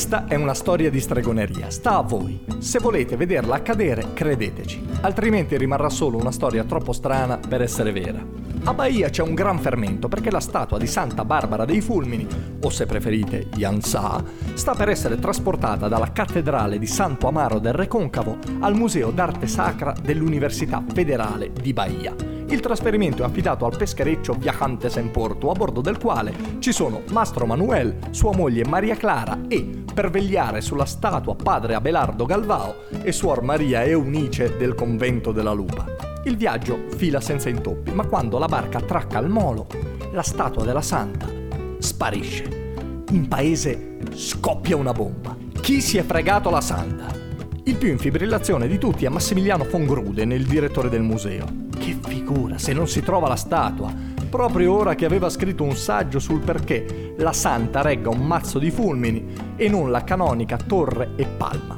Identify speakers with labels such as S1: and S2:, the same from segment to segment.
S1: Questa è una storia di stregoneria, sta a voi. Se volete vederla accadere, credeteci, altrimenti rimarrà solo una storia troppo strana per essere vera. A Bahia c'è un gran fermento perché la statua di Santa Barbara dei Fulmini, o se preferite Yansà, sta per essere trasportata dalla cattedrale di Santo Amaro del Reconcavo al Museo d'Arte Sacra dell'Università Federale di Bahia. Il trasferimento è affidato al peschereccio Viajantes en Porto, a bordo del quale ci sono Mastro Manuel, sua moglie Maria Clara e, per vegliare sulla statua padre Abelardo Galvao e suor Maria Eunice del convento della Lupa. Il viaggio fila senza intoppi, ma quando la barca attracca al molo, la statua della santa sparisce. In paese scoppia una bomba. Chi si è fregato la santa? Il più in fibrillazione di tutti è Massimiliano Fongruden, il direttore del museo. Figura se non si trova la statua, proprio ora che aveva scritto un saggio sul perché la santa regga un mazzo di fulmini e non la canonica torre e palma.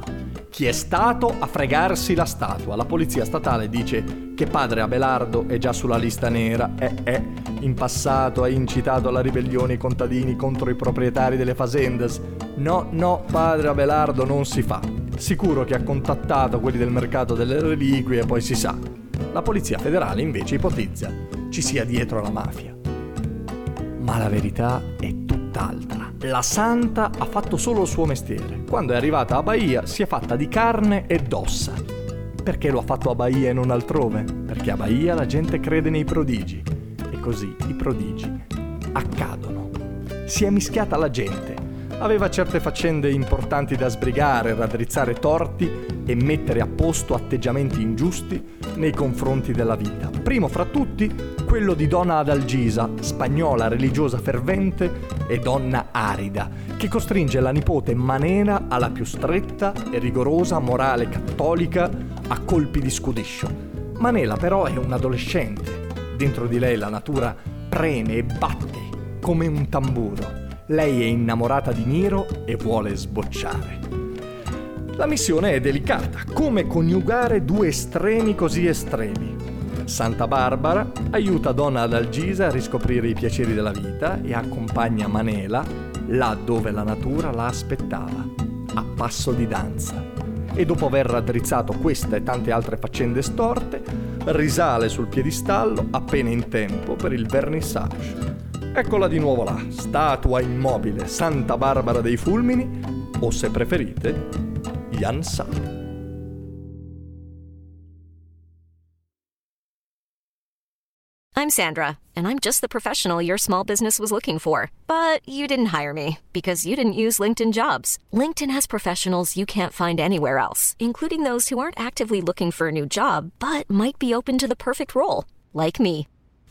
S1: Chi è stato a fregarsi la statua? La polizia statale dice che padre Abelardo è già sulla lista nera e è in passato ha incitato alla ribellione i contadini contro i proprietari delle fazendas. No, no, padre Abelardo non si fa. Sicuro che ha contattato quelli del mercato delle reliquie e poi si sa. La polizia federale invece ipotizza ci sia dietro la mafia. Ma la verità è tutt'altra. La santa ha fatto solo il suo mestiere. Quando è arrivata a Bahia si è fatta di carne e d'ossa. Perché lo ha fatto a Bahia e non altrove? Perché a Bahia la gente crede nei prodigi. E così i prodigi accadono. Si è mischiata la gente. Aveva certe faccende importanti da sbrigare, raddrizzare torti e mettere a posto atteggiamenti ingiusti nei confronti della vita. Primo fra tutti, quello di Donna Adalgisa, spagnola religiosa fervente e donna arida, che costringe la nipote Manena alla più stretta e rigorosa morale cattolica a colpi di scudiscio. Manela però è un adolescente. Dentro di lei la natura preme e batte come un tamburo. Lei è innamorata di Niro e vuole sbocciare. La missione è delicata, come coniugare due estremi così estremi. Santa Barbara aiuta Donna Adalgisa a riscoprire i piaceri della vita e accompagna Manela là dove la natura la aspettava, a passo di danza. E dopo aver raddrizzato questa e tante altre faccende storte, risale sul piedistallo appena in tempo per il vernissage. Eccola di nuovo là, statua immobile Santa Barbara dei Fulmini, o se preferite.
S2: I'm Sandra, and I'm just the professional your small business was looking for. But you didn't hire me because you didn't use LinkedIn jobs. LinkedIn has professionals you can't find anywhere else, including those who aren't actively looking for a new job but might be open to the perfect role, like me.